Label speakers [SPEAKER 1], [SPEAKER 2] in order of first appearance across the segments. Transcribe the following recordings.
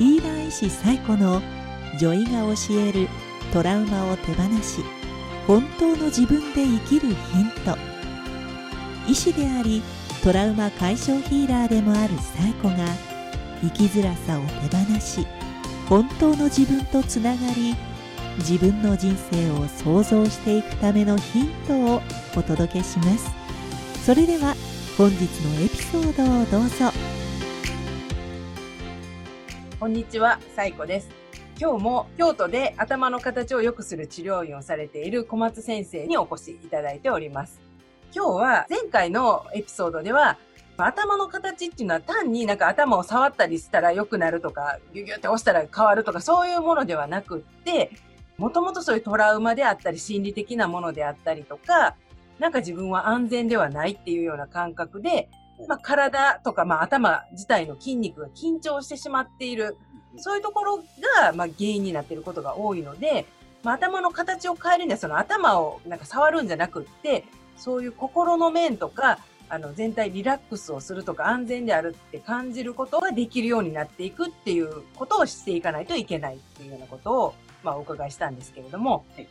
[SPEAKER 1] ヒーラー医師最古の女医が教えるトラウマを手放し本当の自分で生きるヒント。医師でありトラウマ解消ヒーラーでもある最古が生きづらさを手放し本当の自分とつながり自分の人生を創造していくためのヒントをお届けします。それでは本日のエピソードをどうぞ。
[SPEAKER 2] こんにちは、さいこです。今日も京都で頭の形を良くする治療院をされている小松先生にお越しいただいております。今日は前回のエピソードでは頭の形っていうのは単になんか頭を触ったりしたら良くなるとか、ギュギュって押したら変わるとかそういうものではなくって、もともとそういうトラウマであったり心理的なものであったりとか、なんか自分は安全ではないっていうような感覚で、まあ、体とか、まあ、頭自体の筋肉が緊張してしまっている。そういうところが、まあ、原因になっていることが多いので、まあ、頭の形を変えるには、その頭をなんか触るんじゃなくって、そういう心の面とか、あの、全体リラックスをするとか安全であるって感じることができるようになっていくっていうことをしていかないといけないっていうようなことを、まあ、お伺いしたんですけれども、はい、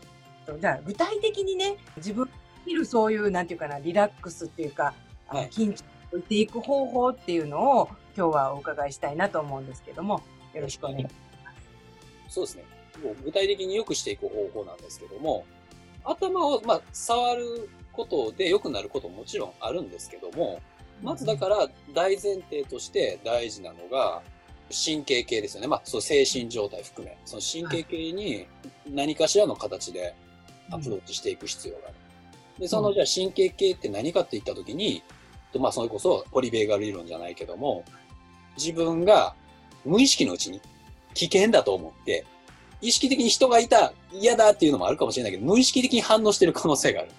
[SPEAKER 2] じゃあ、具体的にね、自分いるそういう、なんていうかな、リラックスっていうか、はい、緊張置いていく方法っていうのを今日はお伺いしたいなと思うんですけども、よろしくお願いします。
[SPEAKER 3] そうですね。もう具体的に良くしていく方法なんですけども、頭を、まあ、触ることで良くなることももちろんあるんですけども、まずだから大前提として大事なのが、神経系ですよね。まあ、そう精神状態含め、その神経系に何かしらの形でアプローチしていく必要がある。で、そのじゃあ神経系って何かって言ったときに、と、まあ、それこそポリベーガル理論じゃないけども、自分が無意識のうちに危険だと思って、意識的に人がいた、嫌だっていうのもあるかもしれないけど、無意識的に反応してる可能性がある。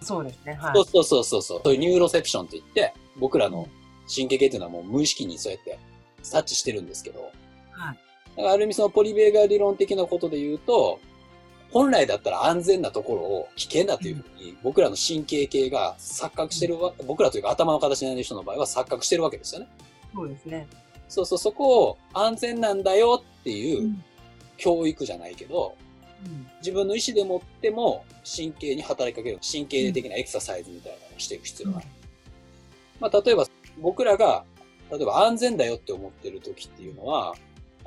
[SPEAKER 2] そうですね。はい。
[SPEAKER 3] そうそうそうそう。そういうニューロセプションって言って、僕らの神経系っていうのはもう無意識にそうやって察知してるんですけど、はい。だからある意味そのポリベーガル理論的なことで言うと、本来だったら安全なところを危険だというふうに、僕らの神経系が錯覚してるわ、僕らというか頭の形になる人の場合は錯覚してるわけですよね。
[SPEAKER 2] そうですね。
[SPEAKER 3] そうそう、そこを安全なんだよっていう教育じゃないけど、うん、自分の意思でもっても神経に働きかける神経的なエクササイズみたいなのをしていく必要がある。うん、まあ、例えば僕らが、例えば安全だよって思ってる時っていうのは、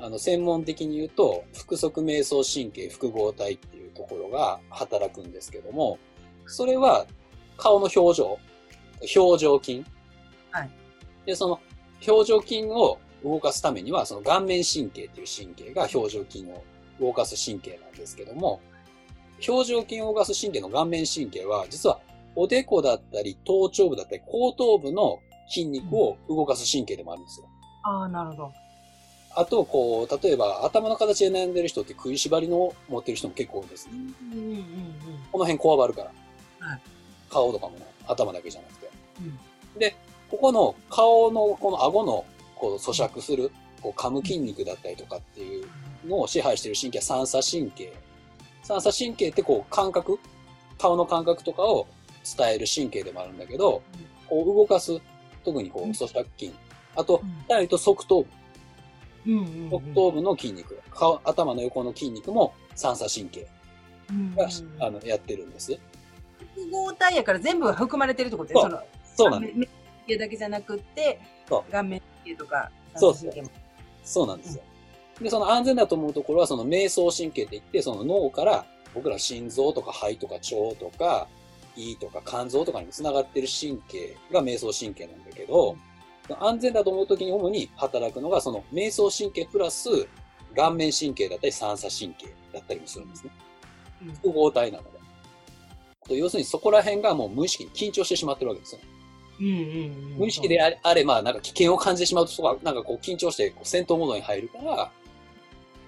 [SPEAKER 3] あの、専門的に言うと、腹側瞑想神経複合体っていうところが働くんですけども、それは顔の表情、表情筋。はい。で、その表情筋を動かすためには、その顔面神経っていう神経が表情筋を動かす神経なんですけども、表情筋を動かす神経の顔面神経は、実はおでこだったり、頭頂部だったり、後頭部の筋肉を動かす神経でもあるんですよ。
[SPEAKER 2] ああ、なるほど。
[SPEAKER 3] あと、こう、例えば頭の形で悩んでる人って食いしばりの持ってる人も結構多いですね。うんうんうんうん、この辺こわばるから。はい、顔とかもね、頭だけじゃなくて。うん、で、ここの顔のこの顎のこう咀嚼する、こう噛む筋肉だったりとかっていうのを支配している神経は三叉神経。三叉神経ってこう感覚、顔の感覚とかを伝える神経でもあるんだけど、こう動かす、特にこう咀嚼筋。あと、さらと側頭部。側頭部の筋肉、顔、頭の横の筋肉も三叉神経が、あの、やってるんです。
[SPEAKER 2] 複合体やから全部が含まれてるってこと
[SPEAKER 3] ですそのそうなんです。
[SPEAKER 2] 目系だけじゃなくて、顔面系とか、
[SPEAKER 3] そうそう。そうなんですよ。で、その安全だと思うところは、その瞑想神経って言って、その脳から僕ら心臓とか肺とか腸とか胃とか肝臓とかに繋がってる神経が瞑想神経なんだけど、うん安全だと思うときに主に働くのが、その瞑想神経プラス顔面神経だったり三叉神経だったりもするんですね。複合体なので。要するにそこら辺がもう無意識に緊張してしまってるわけですよ。うんうんうん、無意識であれ、あれまあなんか危険を感じてしまうと、そこがなんかこう緊張してこう戦闘モードに入るから、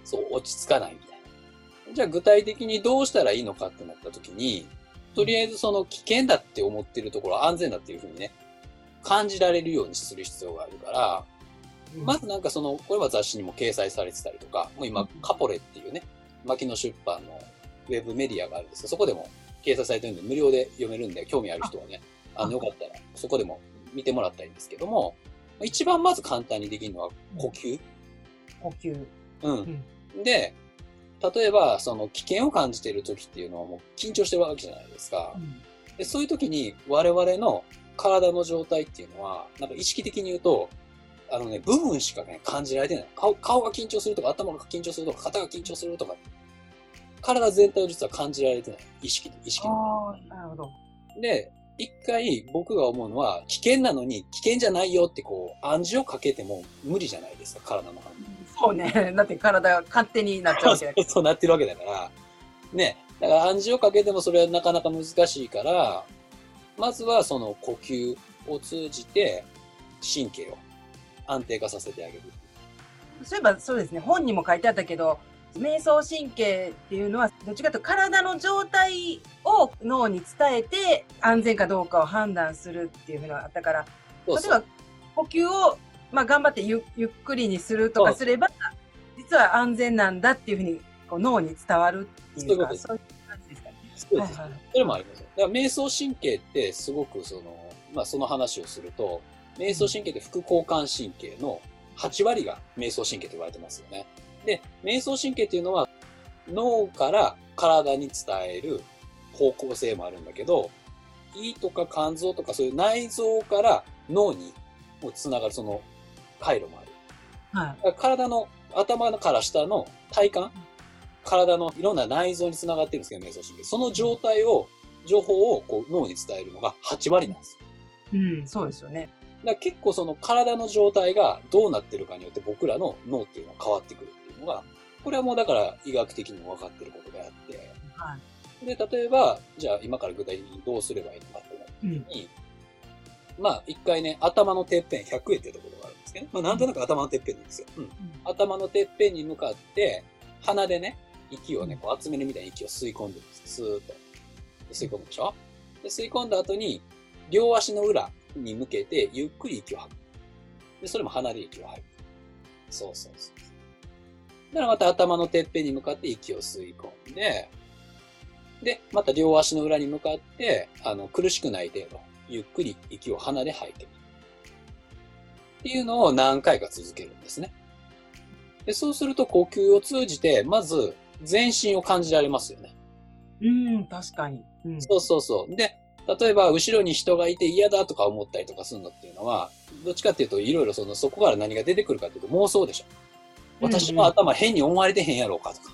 [SPEAKER 3] そう落ち着かないみたいな。じゃあ具体的にどうしたらいいのかってなった時に、とりあえずその危険だって思ってるところ安全だっていうふうにね、感じられるようにする必要があるから、うん、まずなんかその、これは雑誌にも掲載されてたりとか、もう今、カポレっていうね、牧野出版のウェブメディアがあるんですけど、そこでも掲載されてるんで無料で読めるんで、興味ある人はね、あの、よかったらそこでも見てもらったらいいんですけども、一番まず簡単にできるのは呼吸。
[SPEAKER 2] 呼吸。
[SPEAKER 3] うん。で、例えば、その危険を感じている時っていうのはもう緊張してるわけじゃないですか。でそういう時に我々の体の状態っていうのは、なんか意識的に言うと、あのね、部分しかね、感じられてない。顔顔が緊張するとか、頭が緊張するとか、肩が緊張するとか、体全体を実は感じられてない。意識で、意識で。
[SPEAKER 2] ああ、なるほど。
[SPEAKER 3] で、一回僕が思うのは、危険なのに危険じゃないよってこう、暗示をかけても無理じゃないですか、体の反応。
[SPEAKER 2] そうね。だって体が勝手になっちゃうわけだから。
[SPEAKER 3] そうなってるわけだから。ね。だから暗示をかけてもそれはなかなか難しいから、まずはその呼吸を通じて神経を安定化させてあげる。
[SPEAKER 2] そういえばそうですね。本にも書いてあったけど、瞑想神経っていうのは、どっちかというと体の状態を脳に伝えて安全かどうかを判断するっていうふうのがあったから、
[SPEAKER 3] そうそう
[SPEAKER 2] 例えば呼吸を、まあ、頑張ってゆゆっくりにするとかすれば、実は安全なんだっていうふうにこう脳に伝わるっていうか、
[SPEAKER 3] そういう
[SPEAKER 2] そうです。はいはい
[SPEAKER 3] それもありますよ。だから瞑想神経ってすごくその、まあその話をすると、瞑想神経って副交感神経の8割が瞑想神経と言われてますよね。で、瞑想神経っていうのは脳から体に伝える方向性もあるんだけど、胃とか肝臓とかそういう内臓から脳にもつながるその回路もある。
[SPEAKER 2] はい。
[SPEAKER 3] 体の頭から下の体幹、体のいろんな内臓につながってるんですけど、瞑想神経。その状態を、情報をこう脳に伝えるのが8割なんですよ。
[SPEAKER 2] うん、そうですよね。
[SPEAKER 3] だ結構その体の状態がどうなってるかによって僕らの脳っていうのは変わってくるっていうのが、これはもうだから医学的にも分かってることであって、
[SPEAKER 2] はい。
[SPEAKER 3] で、例えば、じゃあ今から具体的にどうすればいいのかってなった
[SPEAKER 2] うん。
[SPEAKER 3] 時に、まあ一回ね、頭のてっぺん100円っていうところがあるんですけど、まあなんとなく頭のてっぺんなんですよ。うん。頭のてっぺんに向かって、鼻でね、息をね、こう集めるみたいな息を吸い込んでるんです。スーッと。で吸い込むでしょ？で、吸い込んだ後に、両足の裏に向けて、ゆっくり息を吐く。で、それも鼻で息を吐く。そうそうそう。だからまた頭のてっぺんに向かって息を吸い込んで、で、また両足の裏に向かって、あの、苦しくない程度、ゆっくり息を鼻で吐いてみる。っていうのを何回か続けるんですね。で、そうすると呼吸を通じて、まず全身を感じられますよね。
[SPEAKER 2] うん、確かに。うん。
[SPEAKER 3] そうそうそう。で、例えば後ろに人がいて嫌だとか思ったりとかするのっていうのは、どっちかっていうといろいろその、そこから何が出てくるかっていうと妄想でしょ。私の頭変に思われてへんやろうかとか。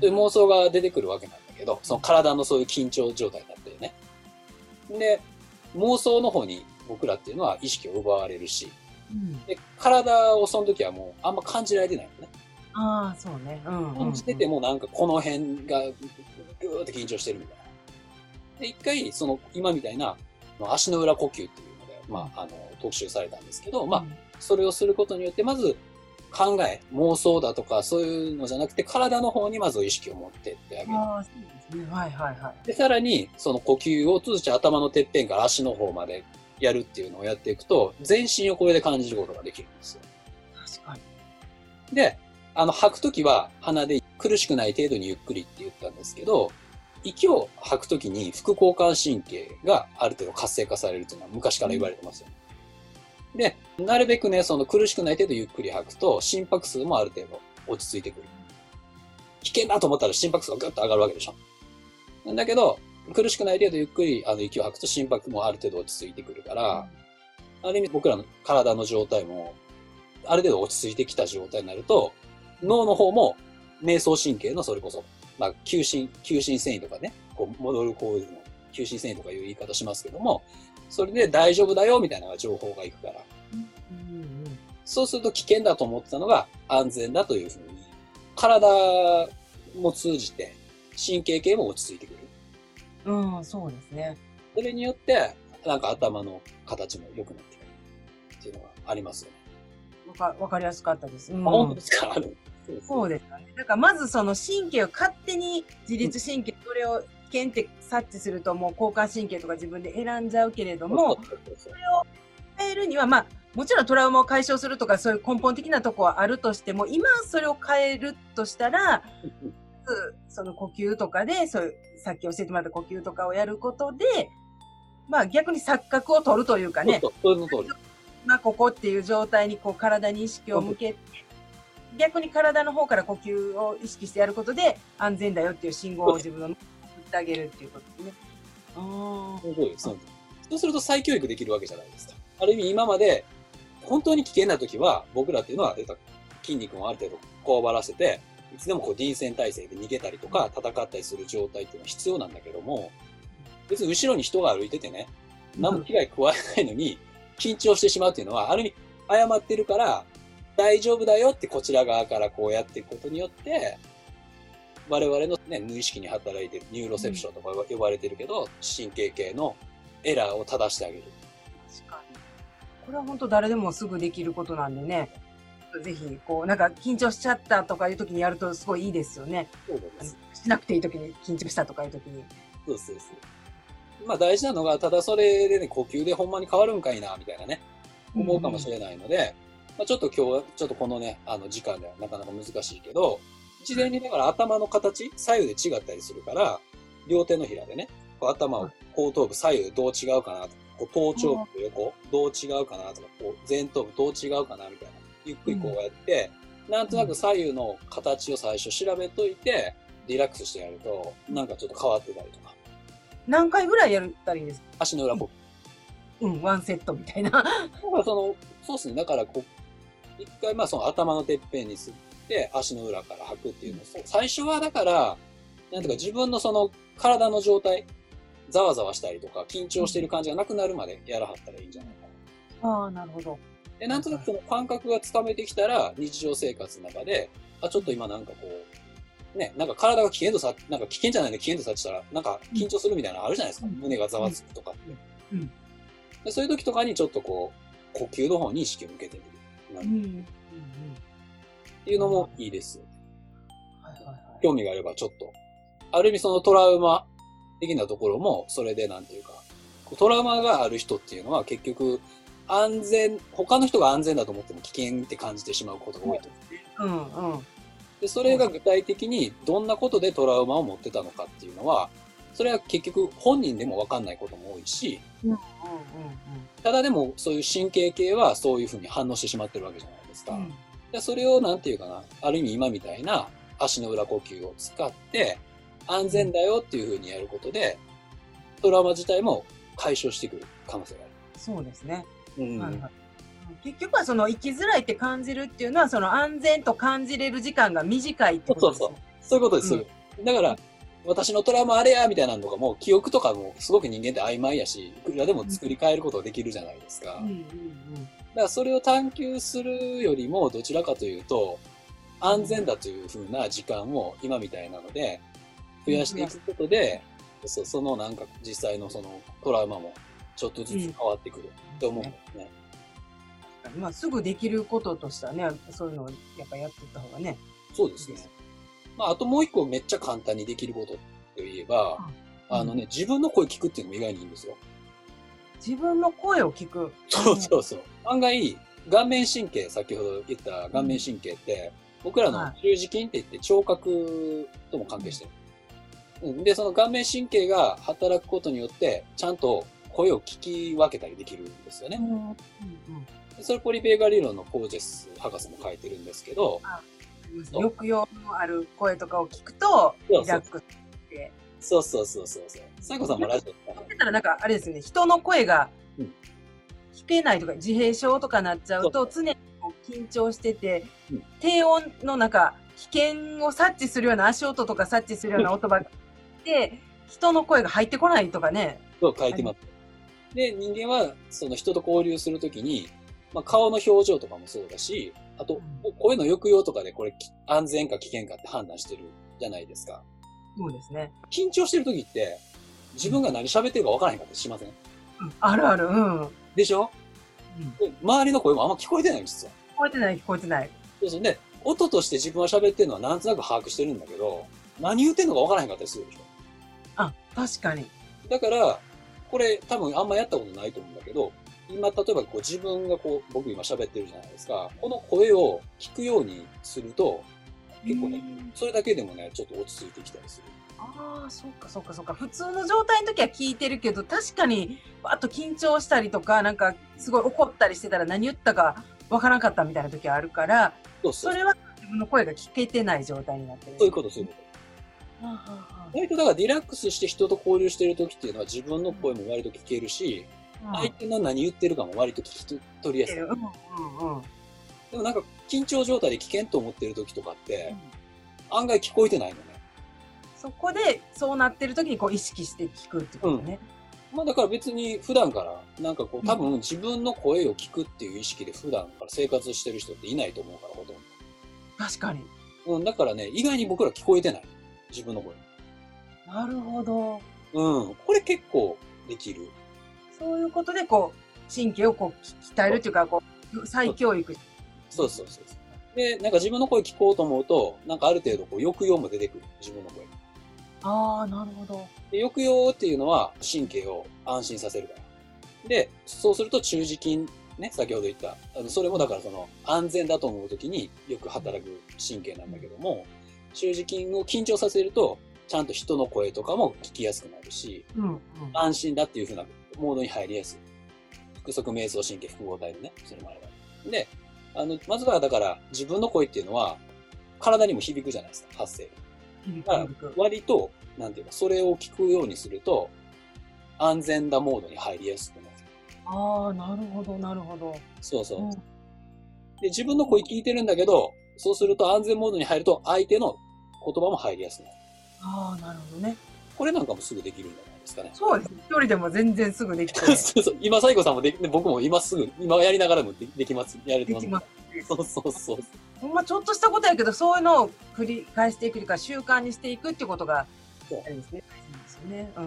[SPEAKER 3] そういう妄想が出てくるわけなんだけど、その体のそういう緊張状態だったよね。で、妄想の方に僕らっていうのは意識を奪われるし、
[SPEAKER 2] うん。
[SPEAKER 3] で、体をその時はもうあんま感じられてないのね。
[SPEAKER 2] ああ、そうね。うん。
[SPEAKER 3] 感じててもなんかこの辺がぐーって緊張してるみたいな。で、一回、その今みたいなまあ足の裏呼吸っていうので、まあ、あの、特集されたんですけど、まあ、それをすることによって、まず考え、妄想だとかそういうのじゃなくて、体の方にまず意識を持ってってあげる。
[SPEAKER 2] ああ、そうですね。はいはいはい。
[SPEAKER 3] で、さらに、その呼吸を通じて頭のてっぺんから足の方までやるっていうのをやっていくと、全身をこれで感じることができるんですよ。
[SPEAKER 2] 確かに。
[SPEAKER 3] で、あの、吐くときは鼻で苦しくない程度にゆっくりって言ったんですけど、息を吐くときに副交感神経がある程度活性化されるっていうのは昔から言われてますよね。で、なるべくね、その苦しくない程度ゆっくり吐くと、心拍数もある程度落ち着いてくる。危険だと思ったら心拍数がぐっと上がるわけでしょ。なんだけど、苦しくない程度ゆっくりあの息を吐くと心拍もある程度落ち着いてくるから、ある意味僕らの体の状態も、ある程度落ち着いてきた状態になると、脳の方も瞑想神経のそれこそ、まあ、急心、急心繊維とかね、こう戻る方の急心繊維とかいう言い方しますけども、それで大丈夫だよみたいな情報がいくから、そうすると危険だと思ってたのが安全だというふうに、体も通じて神経系も落ち着いてくる。
[SPEAKER 2] うん。うん、そうですね。
[SPEAKER 3] それによって、なんか頭の形も良くなってくるっていうのがありますよね。
[SPEAKER 2] わかわかりやすかったです。うん
[SPEAKER 3] あ本当ですか？
[SPEAKER 2] そうですよね。だからまずその神経を勝手に自律神経、それを危険って察知するともう交感神経とか自分で選んじゃうけれども、それを変えるには、まあ、もちろんトラウマを解消するとかそういう根本的なとこはあるとしても、今それを変えるとしたら、その呼吸とかで、そういう、さっき教えてもらった呼吸とかをやることで、まあ逆に錯覚を取るというかね、
[SPEAKER 3] そうそうそういうの通り。
[SPEAKER 2] まあここっていう状態にこう体に意識を向けて、逆に体の方から呼吸を意識してやることで安全だよっていう信号を自分の脳に送ってあげるっていうことですね。あ
[SPEAKER 3] そうです。そうですそうすると再教育できるわけじゃないですか。ある意味今まで、本当に危険な時は、僕らっていうのは、えっと筋肉をある程度こわばらせて、いつでもこう臨戦態勢で逃げたりとか、戦ったりする状態っていうのは必要なんだけども、別に後ろに人が歩いててね、何も危害加えないのに、緊張してしまうっていうのは、ある意味、誤ってるから、大丈夫だよってこちら側からこうやっていくことによって、我々のね、無意識に働いてるニューロセプションとか呼ばれてるけど、神経系のエラーを正してあげる。
[SPEAKER 2] 確かに。これは本当誰でもすぐできることなんでね。ぜひ、こう、なんか緊張しちゃったとかいう時にやるとすごいいいですよね。
[SPEAKER 3] そうです。
[SPEAKER 2] しなくていい時に緊張したとかいう時に。
[SPEAKER 3] そうそうです。まあ大事なのが、ただそれでね、呼吸でほんまに変わるんかいな、みたいなね、思うかもしれないので、まあちょっと今日は、ちょっとこのね、あの時間ではなかなか難しいけど、事前にだから頭の形、左右で違ったりするから、両手のひらでね、こう頭を後頭部左右どう違うかなとか、こう頭頂部と横どう違うかなとか、こう前頭部どう違うかなみたいな、ゆっくりこうやって、なんとなく左右の形を最初調べといて、リラックスしてやると、なんかちょっと変わってたりとか、
[SPEAKER 2] 何回ぐらいやったらいいですか？
[SPEAKER 3] 足の裏呼吸
[SPEAKER 2] うん、ワンセットみたいな。
[SPEAKER 3] だからその、そうですね。だからこう、一回まあその頭のてっぺんに吸って、足の裏から吐くっていうのを、最初はだから、なんていうか自分のその体の状態、ざわざわしたりとか、緊張してる感じがなくなるまでやらはったらいいんじゃないかな。
[SPEAKER 2] ああ、なるほど。
[SPEAKER 3] で、なんとなくその感覚がつかめてきたら、日常生活の中で、あ、ちょっと今なんかこう、ね、なんか体が危険とさ、なんか危険じゃないのに危険とさってたら、なんか緊張するみたいなのあるじゃないですか。
[SPEAKER 2] うん
[SPEAKER 3] 胸がざわつくとかって。
[SPEAKER 2] うんうん
[SPEAKER 3] でそういう時とかにちょっとこう、呼吸の方に意識を向けてみる。っていうのもいいですよね。
[SPEAKER 2] はいはいはい。
[SPEAKER 3] 興味があればちょっと。ある意味そのトラウマ的なところも、それでなんていうか、トラウマがある人っていうのは結局、安全、他の人が安全だと思っても危険って感じてしまうことが多いと。
[SPEAKER 2] うんうん。
[SPEAKER 3] で、それが具体的にどんなことでトラウマを持ってたのかっていうのは、それは結局本人でもわかんないことも多いし、ただでもそういう神経系はそういうふうに反応してしまってるわけじゃないですか。
[SPEAKER 2] うん
[SPEAKER 3] それをなんていうかな、ある意味今みたいな足の裏呼吸を使って安全だよっていうふうにやることで、トラウマ自体も解消してくる可能性がある。
[SPEAKER 2] そうですね。
[SPEAKER 3] うん
[SPEAKER 2] はいはい結局はその生きづらいって感じるっていうのはその安全と感じれる時間が短いってことです、ね。
[SPEAKER 3] そういうことです。だから、私のトラウマあれやみたいなのとかも、記憶とかもすごく人間って曖昧やし、いくらでも作り変えることができるじゃないですか。
[SPEAKER 2] うんうん
[SPEAKER 3] だからそれを探求するよりも、どちらかというと、安全だというふうな時間を今みたいなので、増やしていくことで、そそのなんか実際のそのトラウマもちょっとずつ変わってくると思うんですね。
[SPEAKER 2] うん。まあすぐできることとしてはね、そういうのをやっぱやっていった方がね。
[SPEAKER 3] そうですね。まあ、あともう一個めっちゃ簡単にできることといえば、あのね、自分の声聞くっていうのも意外にいいんですよ。
[SPEAKER 2] 自分の声を聞く？
[SPEAKER 3] そうそうそう。案外、顔面神経、先ほど言った顔面神経って、僕らの
[SPEAKER 2] は
[SPEAKER 3] 中耳筋って言って聴覚とも関係してる。うんで、その顔面神経が働くことによって、ちゃんと声を聞き分けたりできるんですよね。
[SPEAKER 2] うんうん
[SPEAKER 3] それポリペーガ理論のポージェス博士も書いてるんですけど、そう
[SPEAKER 2] 抑揚のある声とかを聞くと、
[SPEAKER 3] そうそう
[SPEAKER 2] リラックスして。
[SPEAKER 3] そうそうそうそうそう。サイコさんもラジオとか
[SPEAKER 2] 聞いてたらなんかあれですよね、人の声が
[SPEAKER 3] うん
[SPEAKER 2] 聞けないとか、自閉症とかなっちゃう
[SPEAKER 3] そ
[SPEAKER 2] と、常に緊張してて
[SPEAKER 3] うん、
[SPEAKER 2] 低音のなんか、危険を察知するような足音とか察知するような音ばっかりで、人の声が入ってこないとかね。
[SPEAKER 3] と書いてます。で、人間はその人と交流するときに、まあ、顔の表情とかもそうだし、あと、声の抑揚とかでこれき安全か危険かって判断してるじゃないですか。
[SPEAKER 2] そうですね。
[SPEAKER 3] 緊張してるときって、自分が何喋ってるか分からへんかったりしません？
[SPEAKER 2] うんあるある、うん。うん
[SPEAKER 3] でしょ？で周りの声もあんま聞こえてないんですよ。
[SPEAKER 2] 聞こえてない、聞こえてない。
[SPEAKER 3] そうそう。で、音として自分は喋ってるのはなんとなく把握してるんだけど、何言ってんのか分からへんかったりするでしょ？
[SPEAKER 2] あ、確かに。
[SPEAKER 3] だから、これ多分あんまやったことないと思うんだけど、今、例えばこう自分がこう、僕今喋ってるじゃないですか。この声を聞くようにすると、結構ね、それだけでもね、ちょっと落ち着いてきたりする。
[SPEAKER 2] ああ、そっかそっかそっか。普通の状態の時は聞いてるけど、確かに、あと緊張したりとか、なんか、すごい怒ったりしてたら何言ったかわからなかったみたいな時はあるから、
[SPEAKER 3] そ
[SPEAKER 2] れは自分の声が聞けてない状態になってる。
[SPEAKER 3] そういうこと、そういうこと。割とだからリラックスして人と交流してる時っていうのは自分の声も割と聞けるし、
[SPEAKER 2] あ
[SPEAKER 3] 相手の何言ってるかも割と聞き取りやすい。
[SPEAKER 2] うんうんうん。
[SPEAKER 3] でもなんか緊張状態で危険と思ってる時とかって、案外聞こえてないのね。
[SPEAKER 2] そこで、そうなってる時にこう意識して聞くってことね。
[SPEAKER 3] まあだから別に普段から、なんかこ
[SPEAKER 2] う
[SPEAKER 3] うん多分自分の声を聞くっていう意識で普段から生活してる人っていないと思うから、ほとん
[SPEAKER 2] 確かに。
[SPEAKER 3] ど。うん、だからね、意外に僕ら聞こえてない。自分の声。
[SPEAKER 2] なるほど。
[SPEAKER 3] うん、これ結構できる。
[SPEAKER 2] そういうことで、こう、神経をこう、鍛えるっていうか、こう、再教育。
[SPEAKER 3] そうそうそうそう。で、なんか自分の声聞こうと思うと、なんかある程度こう抑揚も出てくる。自分の声。
[SPEAKER 2] ああ、なるほど。
[SPEAKER 3] で抑揚っていうのは神経を安心させるから。で、そうすると中耳筋、ね、先ほど言った、あのそれもだからその安全だと思うときによく働く神経なんだけども、中耳筋を緊張させると、ちゃんと人の声とかも聞きやすくなるし、
[SPEAKER 2] うん、うん。
[SPEAKER 3] 安心だっていう風なモードに入りやすい。腹側瞑想神経複合体のね、それもあれば。で、あの、まずはだから自分の声っていうのは体にも響くじゃないですか、発声。だから割と、なんていうか、それを聞くようにすると、安全だモードに入りやすくなる。
[SPEAKER 2] ああ、なるほど、なるほど。
[SPEAKER 3] そうそう。
[SPEAKER 2] うん
[SPEAKER 3] で、自分の声聞いてるんだけど、そうすると安全モードに入ると相手の言葉も入りやすくなる。
[SPEAKER 2] ああ、なるほどね。
[SPEAKER 3] これなんかもすぐできるんじゃないですかね。
[SPEAKER 2] そうです。一人でも全然すぐできて、
[SPEAKER 3] そうそう。今、サイコさんもでき、僕も今すぐ、今やりながらもでできます。やれてます。
[SPEAKER 2] できます。
[SPEAKER 3] そうそうそう。
[SPEAKER 2] ほんまちょっとしたことやけど、そういうのを繰り返していくというか、習慣にしていくっていうことが、
[SPEAKER 3] そう
[SPEAKER 2] ですね。ね。うん。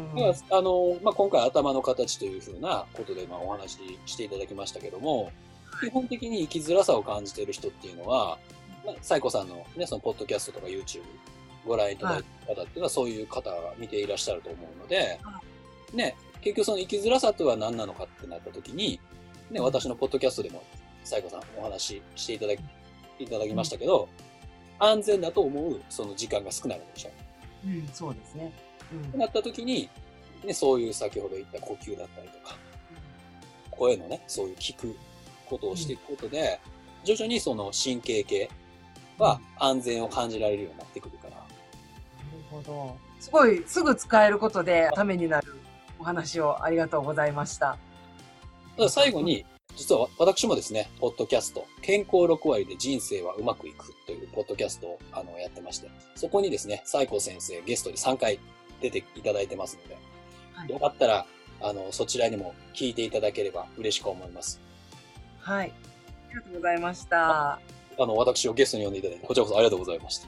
[SPEAKER 3] あの、まあ、今回頭の形というふうなことで、まあ、お話ししていただきましたけども、基本的に生きづらさを感じている人っていうのは、まあ、サイコさんのね、そのポッドキャストとか YouTube ご覧いただいた方っていうのはそういう方が見ていらっしゃると思うので
[SPEAKER 2] は、
[SPEAKER 3] ね、結局その生きづらさとは何なのかってなった時に、ね、私のポッドキャストでもサイコさんお話ししていただき、いただきましたけど、安全だと思うその時間が少ないわけでしょ。
[SPEAKER 2] うん、そうですね。うん。
[SPEAKER 3] なった時に、ね、そういう先ほど言った呼吸だったりとか、声のね、そういう聞くことをしていくことで、徐々にその神経系は安全を感じられるようになってく
[SPEAKER 2] るほど。すごい、すぐ使えることでためになるお話をありがとうございました。
[SPEAKER 3] ただ最後に、実は私もですね、ポッドキャスト、健康6割で人生はうまくいくというポッドキャストをあのやってまして、そこにですね、西光先生ゲストに3回出ていただいてますので、
[SPEAKER 2] はい
[SPEAKER 3] よかったら、あの、そちらにも聞いていただければ嬉しく思います。
[SPEAKER 2] はい。ありがとうございました。
[SPEAKER 3] あの、私をゲストに呼んでいただいて、こちらこそありがとうございました。